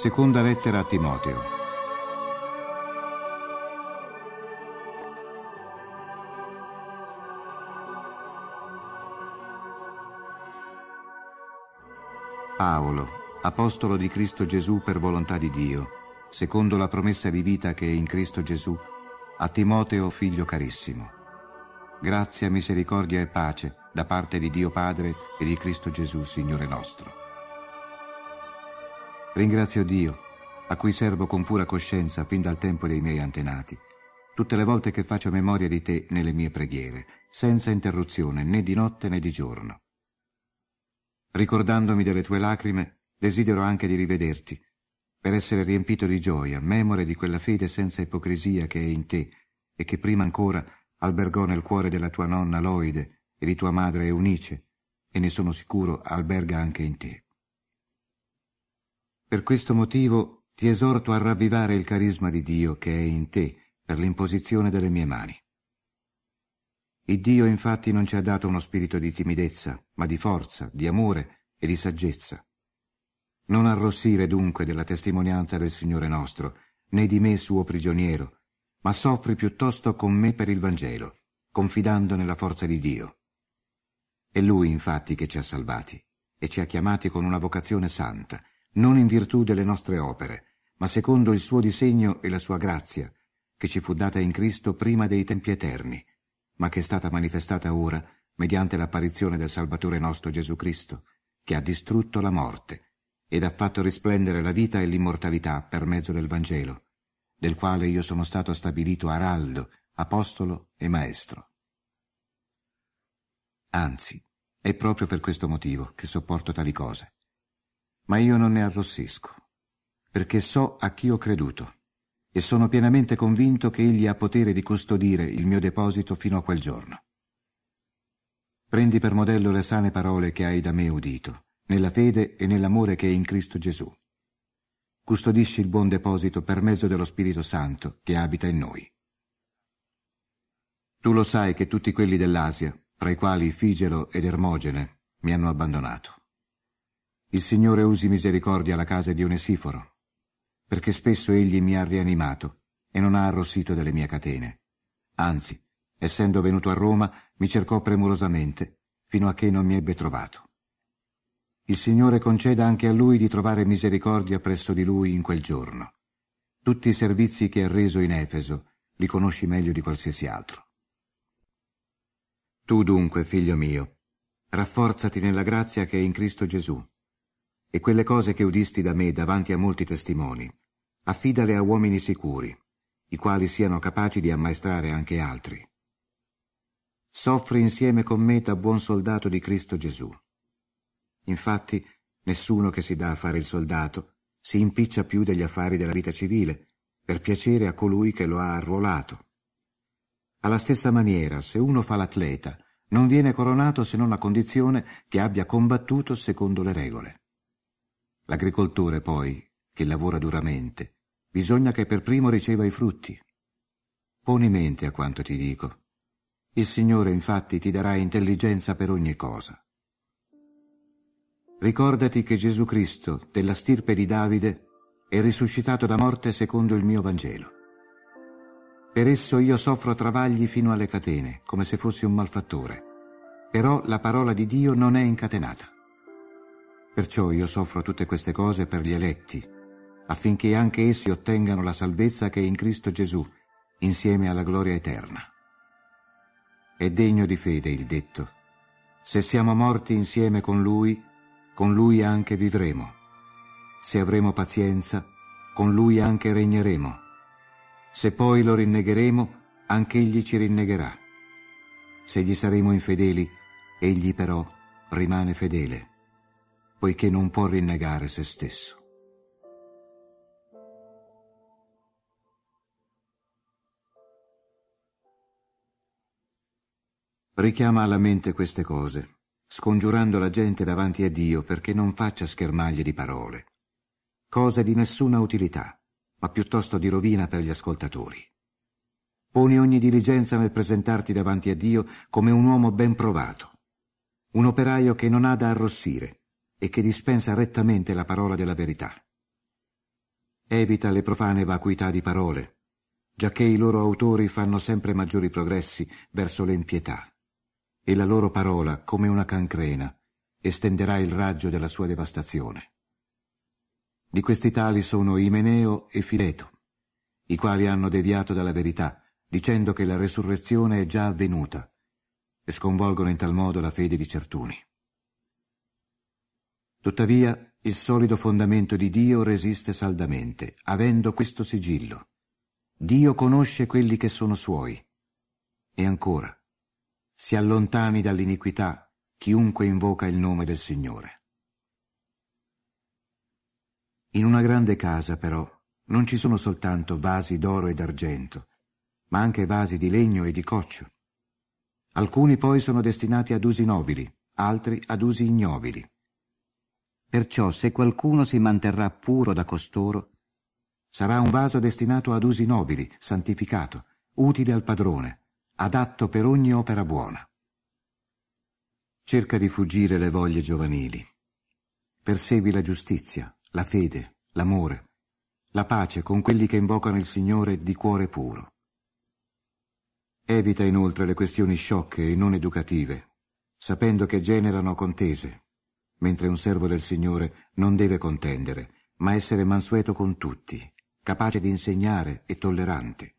Seconda lettera a Timoteo. Paolo, apostolo di Cristo Gesù per volontà di Dio, secondo la promessa di vita che è in Cristo Gesù, a Timoteo, figlio carissimo. Grazia, misericordia e pace da parte di Dio Padre e di Cristo Gesù, Signore nostro. Ringrazio Dio, a cui servo con pura coscienza fin dal tempo dei miei antenati, tutte le volte che faccio memoria di te nelle mie preghiere, senza interruzione né di notte né di giorno. Ricordandomi delle tue lacrime, desidero anche di rivederti, per essere riempito di gioia, memore di quella fede senza ipocrisia che è in te e che prima ancora albergò nel cuore della tua nonna Loide e di tua madre Eunice, e ne sono sicuro alberga anche in te. Per questo motivo ti esorto a ravvivare il carisma di Dio che è in te per l'imposizione delle mie mani. Il Dio infatti non ci ha dato uno spirito di timidezza, ma di forza, di amore e di saggezza. Non arrossire dunque della testimonianza del Signore nostro, né di me suo prigioniero, ma soffri piuttosto con me per il Vangelo, confidando nella forza di Dio. È Lui infatti che ci ha salvati e ci ha chiamati con una vocazione santa, non in virtù delle nostre opere, ma secondo il suo disegno e la sua grazia, che ci fu data in Cristo prima dei tempi eterni, ma che è stata manifestata ora mediante l'apparizione del Salvatore nostro Gesù Cristo, che ha distrutto la morte ed ha fatto risplendere la vita e l'immortalità per mezzo del Vangelo, del quale io sono stato stabilito araldo, apostolo e maestro. Anzi, è proprio per questo motivo che sopporto tali cose ma io non ne arrossisco, perché so a chi ho creduto e sono pienamente convinto che egli ha potere di custodire il mio deposito fino a quel giorno. Prendi per modello le sane parole che hai da me udito, nella fede e nell'amore che è in Cristo Gesù. Custodisci il buon deposito per mezzo dello Spirito Santo che abita in noi. Tu lo sai che tutti quelli dell'Asia, tra i quali Figelo ed Ermogene, mi hanno abbandonato. Il Signore usi misericordia alla casa di Onesiforo, perché spesso egli mi ha rianimato e non ha arrossito delle mie catene. Anzi, essendo venuto a Roma, mi cercò premurosamente, fino a che non mi ebbe trovato. Il Signore conceda anche a lui di trovare misericordia presso di lui in quel giorno. Tutti i servizi che ha reso in Efeso li conosci meglio di qualsiasi altro. Tu dunque, figlio mio, rafforzati nella grazia che è in Cristo Gesù e quelle cose che udisti da me davanti a molti testimoni, affidale a uomini sicuri, i quali siano capaci di ammaestrare anche altri. Soffri insieme con me da buon soldato di Cristo Gesù. Infatti, nessuno che si dà a fare il soldato si impiccia più degli affari della vita civile, per piacere a colui che lo ha arruolato. Alla stessa maniera, se uno fa l'atleta, non viene coronato se non a condizione che abbia combattuto secondo le regole. L'agricoltore, poi, che lavora duramente, bisogna che per primo riceva i frutti. Poni mente a quanto ti dico. Il Signore infatti ti darà intelligenza per ogni cosa. Ricordati che Gesù Cristo, della stirpe di Davide, è risuscitato da morte secondo il mio Vangelo. Per esso io soffro travagli fino alle catene, come se fossi un malfattore. Però la parola di Dio non è incatenata. Perciò io soffro tutte queste cose per gli eletti, affinché anche essi ottengano la salvezza che è in Cristo Gesù, insieme alla gloria eterna. È degno di fede il detto. Se siamo morti insieme con Lui, con Lui anche vivremo. Se avremo pazienza, con Lui anche regneremo. Se poi lo rinnegheremo, anche Egli ci rinnegherà. Se gli saremo infedeli, Egli però rimane fedele poiché non può rinnegare se stesso. Richiama alla mente queste cose, scongiurando la gente davanti a Dio perché non faccia schermaglie di parole, cose di nessuna utilità, ma piuttosto di rovina per gli ascoltatori. Poni ogni diligenza nel presentarti davanti a Dio come un uomo ben provato, un operaio che non ha da arrossire, e che dispensa rettamente la parola della verità. Evita le profane vacuità di parole, giacché i loro autori fanno sempre maggiori progressi verso l'empietà, e la loro parola, come una cancrena, estenderà il raggio della sua devastazione. Di questi tali sono Imeneo e Fileto, i quali hanno deviato dalla verità, dicendo che la resurrezione è già avvenuta, e sconvolgono in tal modo la fede di certuni. Tuttavia, il solido fondamento di Dio resiste saldamente, avendo questo sigillo. Dio conosce quelli che sono suoi. E ancora, si allontani dall'iniquità chiunque invoca il nome del Signore. In una grande casa, però, non ci sono soltanto vasi d'oro e d'argento, ma anche vasi di legno e di coccio. Alcuni poi sono destinati ad usi nobili, altri ad usi ignobili. Perciò se qualcuno si manterrà puro da costoro, sarà un vaso destinato ad usi nobili, santificato, utile al padrone, adatto per ogni opera buona. Cerca di fuggire le voglie giovanili. Persegui la giustizia, la fede, l'amore, la pace con quelli che invocano il Signore di cuore puro. Evita inoltre le questioni sciocche e non educative, sapendo che generano contese, mentre un servo del Signore non deve contendere, ma essere mansueto con tutti, capace di insegnare e tollerante.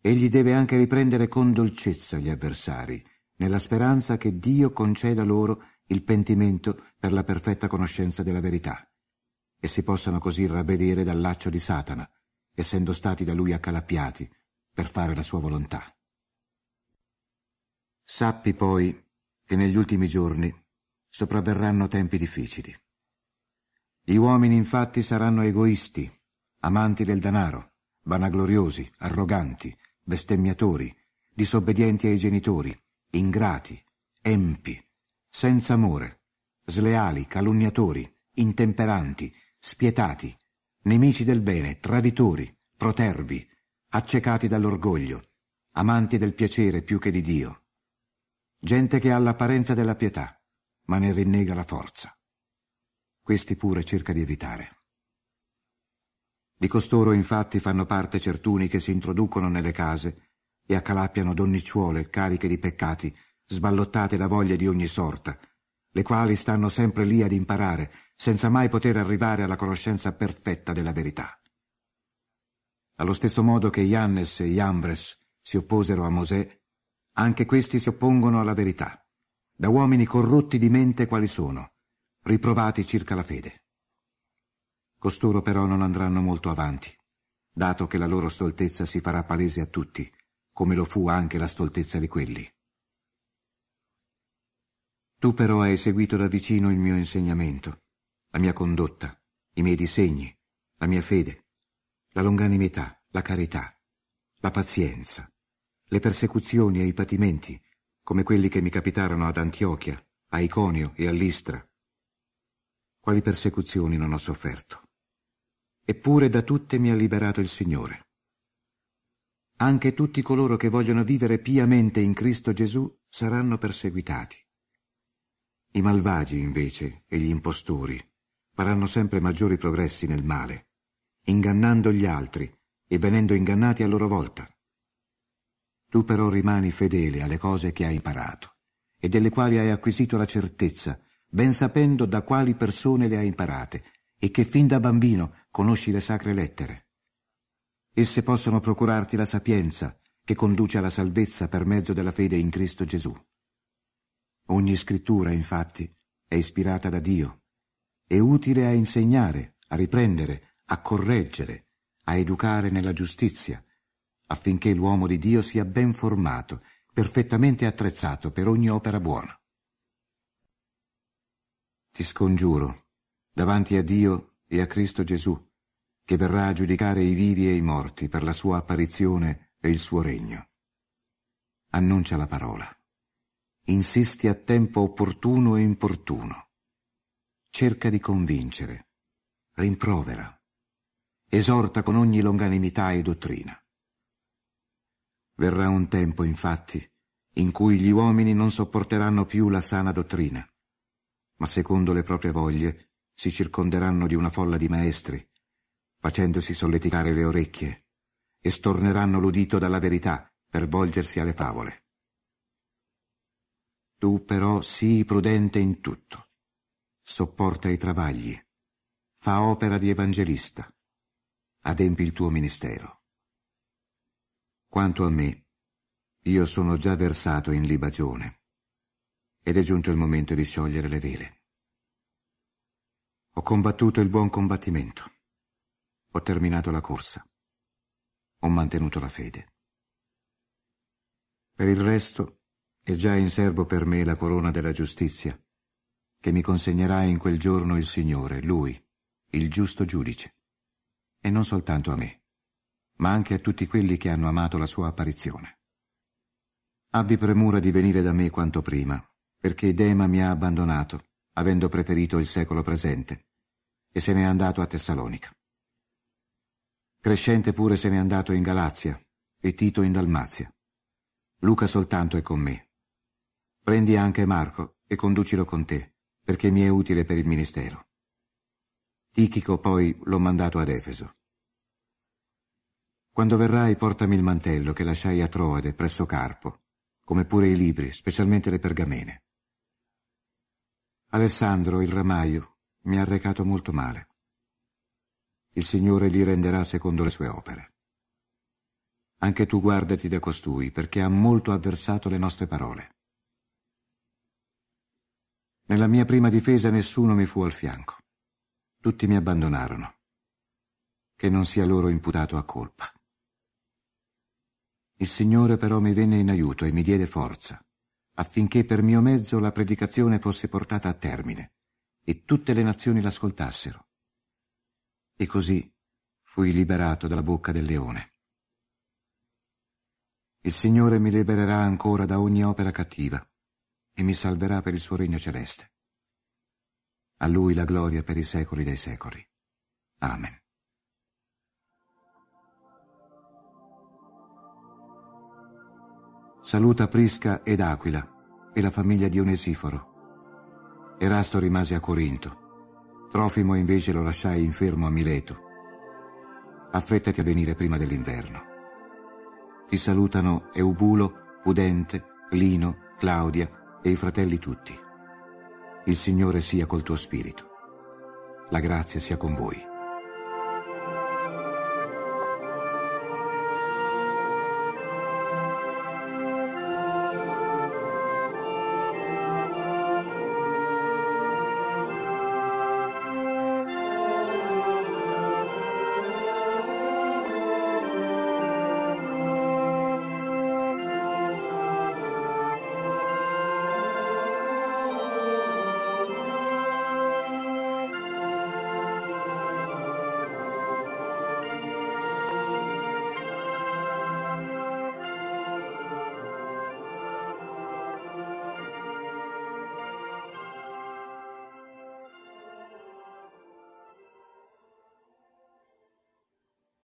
Egli deve anche riprendere con dolcezza gli avversari, nella speranza che Dio conceda loro il pentimento per la perfetta conoscenza della verità, e si possano così ravvedere dal laccio di Satana, essendo stati da lui accalappiati per fare la sua volontà. Sappi poi che negli ultimi giorni sopravverranno tempi difficili. Gli uomini infatti saranno egoisti, amanti del denaro, vanagloriosi, arroganti, bestemmiatori, disobbedienti ai genitori, ingrati, empi, senza amore, sleali, calunniatori, intemperanti, spietati, nemici del bene, traditori, protervi, accecati dall'orgoglio, amanti del piacere più che di Dio. Gente che ha l'apparenza della pietà, ma ne rinnega la forza. Questi pure cerca di evitare. Di costoro infatti fanno parte certuni che si introducono nelle case e accalappiano donnicciuole cariche di peccati, sballottate da voglie di ogni sorta, le quali stanno sempre lì ad imparare, senza mai poter arrivare alla conoscenza perfetta della verità. Allo stesso modo che Iannes e Iambres si opposero a Mosè, anche questi si oppongono alla verità da uomini corrotti di mente quali sono, riprovati circa la fede. Costoro però non andranno molto avanti, dato che la loro stoltezza si farà palese a tutti, come lo fu anche la stoltezza di quelli. Tu però hai seguito da vicino il mio insegnamento, la mia condotta, i miei disegni, la mia fede, la longanimità, la carità, la pazienza, le persecuzioni e i patimenti, come quelli che mi capitarono ad Antiochia, a Iconio e a Listra. Quali persecuzioni non ho sofferto. Eppure da tutte mi ha liberato il Signore. Anche tutti coloro che vogliono vivere piamente in Cristo Gesù saranno perseguitati. I malvagi, invece, e gli impostori faranno sempre maggiori progressi nel male, ingannando gli altri e venendo ingannati a loro volta. Tu però rimani fedele alle cose che hai imparato e delle quali hai acquisito la certezza, ben sapendo da quali persone le hai imparate e che fin da bambino conosci le sacre lettere. Esse possono procurarti la sapienza che conduce alla salvezza per mezzo della fede in Cristo Gesù. Ogni scrittura, infatti, è ispirata da Dio, è utile a insegnare, a riprendere, a correggere, a educare nella giustizia, affinché l'uomo di Dio sia ben formato, perfettamente attrezzato per ogni opera buona. Ti scongiuro, davanti a Dio e a Cristo Gesù, che verrà a giudicare i vivi e i morti per la sua apparizione e il suo regno. Annuncia la parola. Insisti a tempo opportuno e importuno. Cerca di convincere. Rimprovera. Esorta con ogni longanimità e dottrina. Verrà un tempo, infatti, in cui gli uomini non sopporteranno più la sana dottrina, ma secondo le proprie voglie si circonderanno di una folla di maestri, facendosi solleticare le orecchie, e storneranno l'udito dalla verità per volgersi alle favole. Tu però sii prudente in tutto, sopporta i travagli, fa opera di evangelista, adempi il tuo ministero. Quanto a me, io sono già versato in libagione, ed è giunto il momento di sciogliere le vele. Ho combattuto il buon combattimento, ho terminato la corsa, ho mantenuto la fede. Per il resto è già in serbo per me la corona della giustizia, che mi consegnerà in quel giorno il Signore, Lui, il giusto giudice, e non soltanto a me, ma anche a tutti quelli che hanno amato la sua apparizione. Abbi premura di venire da me quanto prima, perché Dema mi ha abbandonato, avendo preferito il secolo presente, e se n'è andato a Tessalonica. Crescente pure se n'è andato in Galazia, e Tito in Dalmazia. Luca soltanto è con me. Prendi anche Marco e conducilo con te, perché mi è utile per il ministero. Tichico poi l'ho mandato ad Efeso. Quando verrai portami il mantello che lasciai a Troade presso Carpo, come pure i libri, specialmente le pergamene. Alessandro, il ramaio, mi ha recato molto male. Il Signore li renderà secondo le sue opere. Anche tu guardati da costui, perché ha molto avversato le nostre parole. Nella mia prima difesa nessuno mi fu al fianco. Tutti mi abbandonarono. Che non sia loro imputato a colpa. Il Signore però mi venne in aiuto e mi diede forza, affinché per mio mezzo la predicazione fosse portata a termine e tutte le nazioni l'ascoltassero. E così fui liberato dalla bocca del leone. Il Signore mi libererà ancora da ogni opera cattiva e mi salverà per il suo regno celeste. A Lui la gloria per i secoli dei secoli. Amen. Saluta Prisca ed Aquila e la famiglia di Onesiforo. Erasto rimase a Corinto. Trofimo invece lo lasciai infermo a Mileto. Affrettati a venire prima dell'inverno. Ti salutano Eubulo, Pudente, Lino, Claudia e i fratelli tutti. Il Signore sia col tuo spirito. La grazia sia con voi.